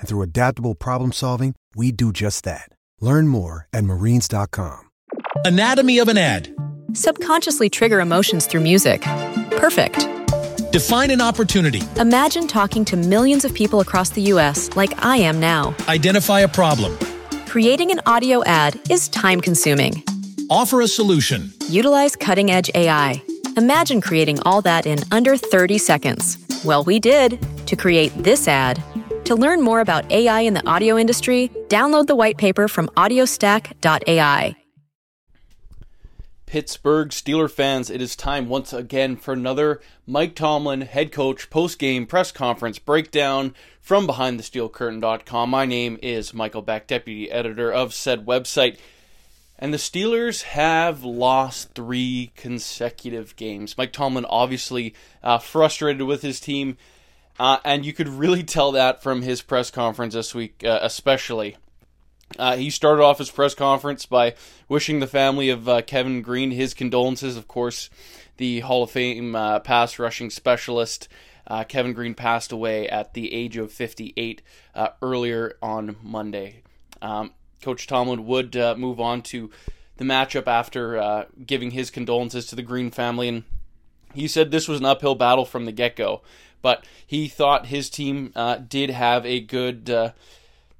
And through adaptable problem solving, we do just that. Learn more at marines.com. Anatomy of an ad. Subconsciously trigger emotions through music. Perfect. Define an opportunity. Imagine talking to millions of people across the U.S. like I am now. Identify a problem. Creating an audio ad is time consuming. Offer a solution. Utilize cutting edge AI. Imagine creating all that in under 30 seconds. Well, we did to create this ad. To learn more about AI in the audio industry, download the white paper from audiostack.ai. Pittsburgh Steeler fans, it is time once again for another Mike Tomlin head coach post game press conference breakdown from BehindTheSteelCurtain.com. My name is Michael Beck, deputy editor of said website. And the Steelers have lost three consecutive games. Mike Tomlin obviously uh, frustrated with his team, uh, and you could really tell that from his press conference this week, uh, especially. Uh, he started off his press conference by wishing the family of uh, Kevin Greene his condolences. Of course, the Hall of Fame uh, pass rushing specialist uh, Kevin Greene passed away at the age of 58 uh, earlier on Monday. Um, Coach Tomlin would move on to the matchup after giving his condolences to the Greene family, and he said this was an uphill battle from the get go. But he thought his team did have a good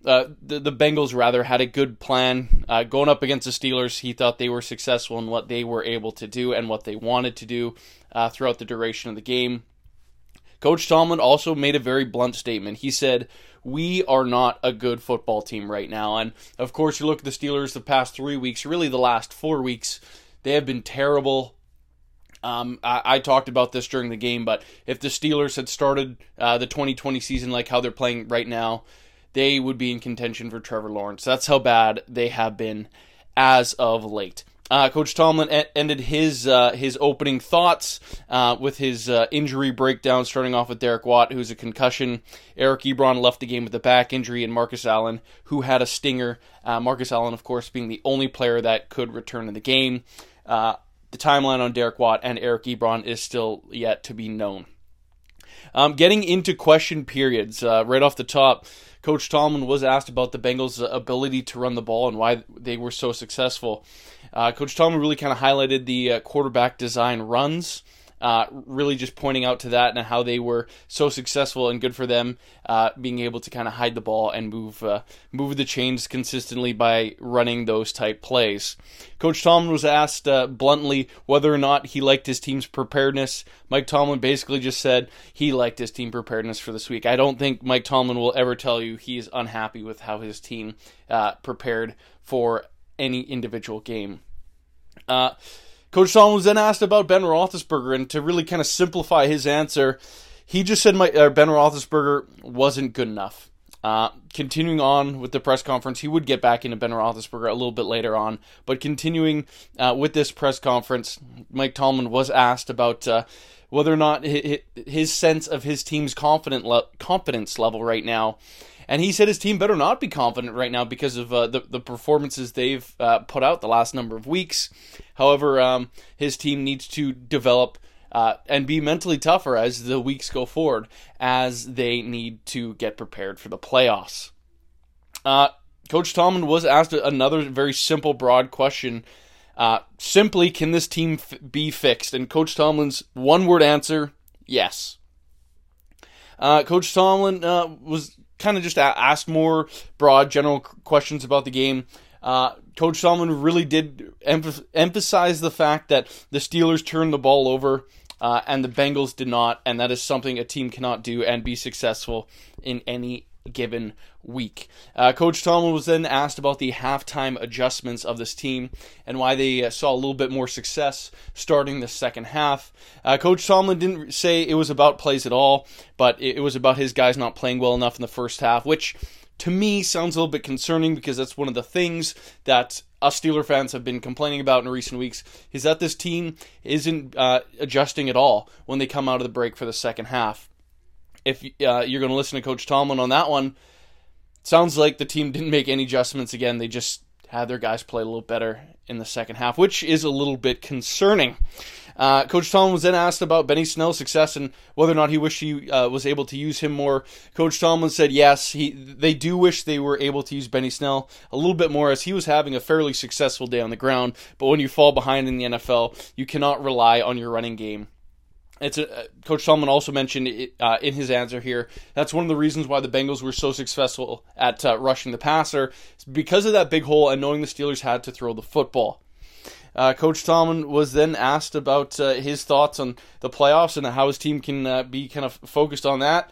uh, the, the Bengals rather had a good plan uh, going up against the Steelers. He thought they were successful in what they were able to do and what they wanted to do uh, throughout the duration of the game. Coach Tomlin also made a very blunt statement. He said, We are not a good football team right now. And of course, you look at the Steelers the past three weeks, really the last four weeks, they have been terrible. Um, I, I, talked about this during the game, but if the Steelers had started uh, the 2020 season like how they're playing right now, they would be in contention for Trevor Lawrence. That's how bad they have been as of late. Uh, Coach Tomlin ended his uh, his opening thoughts uh, with his uh, injury breakdown, starting off with Derek Watt, who's a concussion. Eric Ebron left the game with a back injury, and Marcus Allen, who had a stinger. Uh, Marcus Allen, of course, being the only player that could return to the game. Uh, the timeline on Derek Watt and Eric Ebron is still yet to be known. Um, getting into question periods right off the top. Coach Tomlin was asked about the Bengals' ability to run the ball and why they were so successful. Uh, Coach Tomlin really kind of highlighted the uh, quarterback design runs uh, really just pointing out to that and how they were so successful and good for them, uh, being able to kind of hide the ball and move uh, move the chains consistently by running those type plays. Coach Tomlin was asked uh, bluntly whether or not he liked his team's preparedness. Mike Tomlin basically just said he liked his team preparedness for this week. I don't think Mike Tomlin will ever tell you he is unhappy with how his team uh, prepared for any individual game. Uh, Coach Tomlin was then asked about Ben Roethlisberger, and to really kind of simplify his answer, he just said my, uh, Ben Roethlisberger wasn't good enough. Uh, continuing on with the press conference, he would get back into Ben Roethlisberger a little bit later on, but continuing uh, with this press conference, Mike Tomlin was asked about uh, whether or not his sense of his team's confident confidence level right now And he said his team better not be confident right now because of uh, the, the performances they've uh, put out the last number of weeks. However, um, his team needs to develop uh, and be mentally tougher as the weeks go forward, as they need to get prepared for the playoffs. Uh, Coach Tomlin was asked another very simple, broad question. Uh, simply, can this team f- be fixed? And Coach Tomlin's one word answer yes. Uh, Coach Tomlin uh, was kind of just ask more broad, general questions about the game. Uh, Coach Tomlin really did emph- emphasize the fact that the Steelers turned the ball over uh, and the Bengals did not, and that is something a team cannot do and be successful in any given week. Uh, Coach Tomlin was then asked about the halftime adjustments of this team and why they uh, saw a little bit more success starting the second half. Uh, Coach Tomlin didn't say it was about plays at all, but it, it was about his guys not playing well enough in the first half, which to me sounds a little bit concerning because that's one of the things that us Steeler fans have been complaining about in recent weeks is that this team isn't uh, adjusting at all when they come out of the break for the second half. If uh, you're going to listen to Coach Tomlin on that one, sounds like the team didn't make any adjustments again. They just had their guys play a little better in the second half, which is a little bit concerning. Uh, Coach Tomlin was then asked about Benny Snell's success and whether or not he wished he uh, was able to use him more. Coach Tomlin said yes, he they do wish they were able to use Benny Snell a little bit more as he was having a fairly successful day on the ground. But when you fall behind in the NFL, you cannot rely on your running game it's a, uh, Coach Tomlin also mentioned it, uh, in his answer here. That's one of the reasons why the Bengals were so successful at uh, rushing the passer, because of that big hole and knowing the Steelers had to throw the football. Uh, Coach Tomlin was then asked about uh, his thoughts on the playoffs and how his team can uh, be kind of focused on that.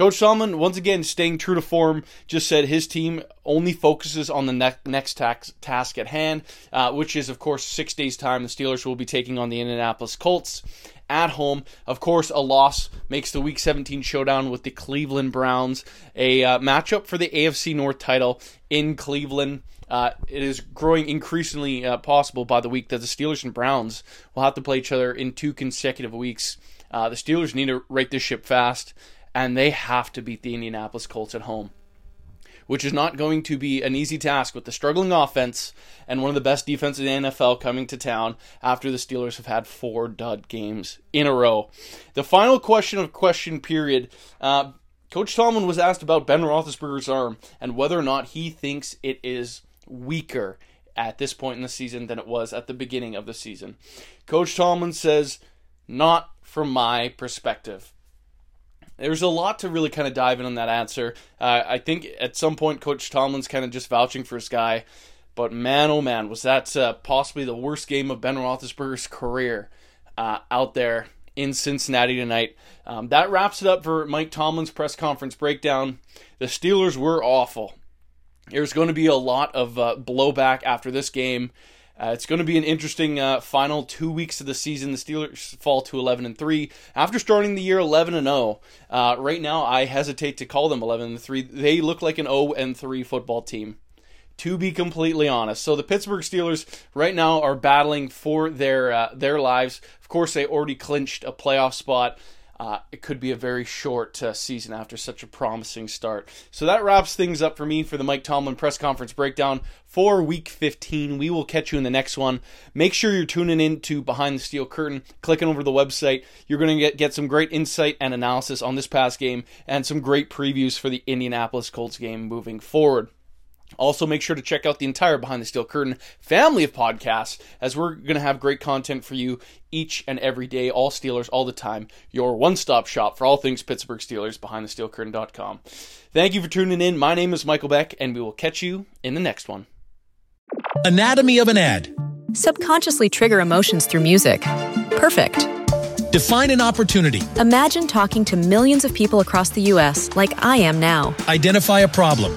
Coach Tomlin, once again, staying true to form, just said his team only focuses on the ne- next tax- task at hand, uh, which is, of course, six days' time. The Steelers will be taking on the Indianapolis Colts at home. Of course, a loss makes the Week 17 showdown with the Cleveland Browns a uh, matchup for the AFC North title in Cleveland. Uh, it is growing increasingly uh, possible by the week that the Steelers and Browns will have to play each other in two consecutive weeks. Uh, the Steelers need to right this ship fast, and they have to beat the Indianapolis Colts at home which is not going to be an easy task with the struggling offense and one of the best defenses in the NFL coming to town after the Steelers have had four dud games in a row. The final question of question period. Uh, Coach Tomlin was asked about Ben Roethlisberger's arm and whether or not he thinks it is weaker at this point in the season than it was at the beginning of the season. Coach Tomlin says, not from my perspective. There's a lot to really kind of dive in on that answer. Uh, I think at some point Coach Tomlin's kind of just vouching for his guy, but man, oh man, was that uh, possibly the worst game of Ben Roethlisberger's career uh, out there in Cincinnati tonight. Um, that wraps it up for Mike Tomlin's press conference breakdown. The Steelers were awful. There's going to be a lot of uh, blowback after this game. Uh, it's going to be an interesting uh, final two weeks of the season. The Steelers fall to 11 and three after starting the year 11 and 0. Uh, right now, I hesitate to call them 11 and three. They look like an 0 and three football team. To be completely honest, so the Pittsburgh Steelers right now are battling for their uh, their lives. Of course, they already clinched a playoff spot. Uh, it could be a very short uh, season after such a promising start. So that wraps things up for me for the Mike Tomlin press conference breakdown for week 15. We will catch you in the next one. Make sure you're tuning in to Behind the Steel Curtain, clicking over the website. You're going to get, get some great insight and analysis on this past game and some great previews for the Indianapolis Colts game moving forward. Also, make sure to check out the entire Behind the Steel Curtain family of podcasts, as we're going to have great content for you each and every day, all Steelers, all the time. Your one stop shop for all things Pittsburgh Steelers, BehindTheSteelCurtain.com. Thank you for tuning in. My name is Michael Beck, and we will catch you in the next one. Anatomy of an ad. Subconsciously trigger emotions through music. Perfect. Define an opportunity. Imagine talking to millions of people across the U.S. like I am now. Identify a problem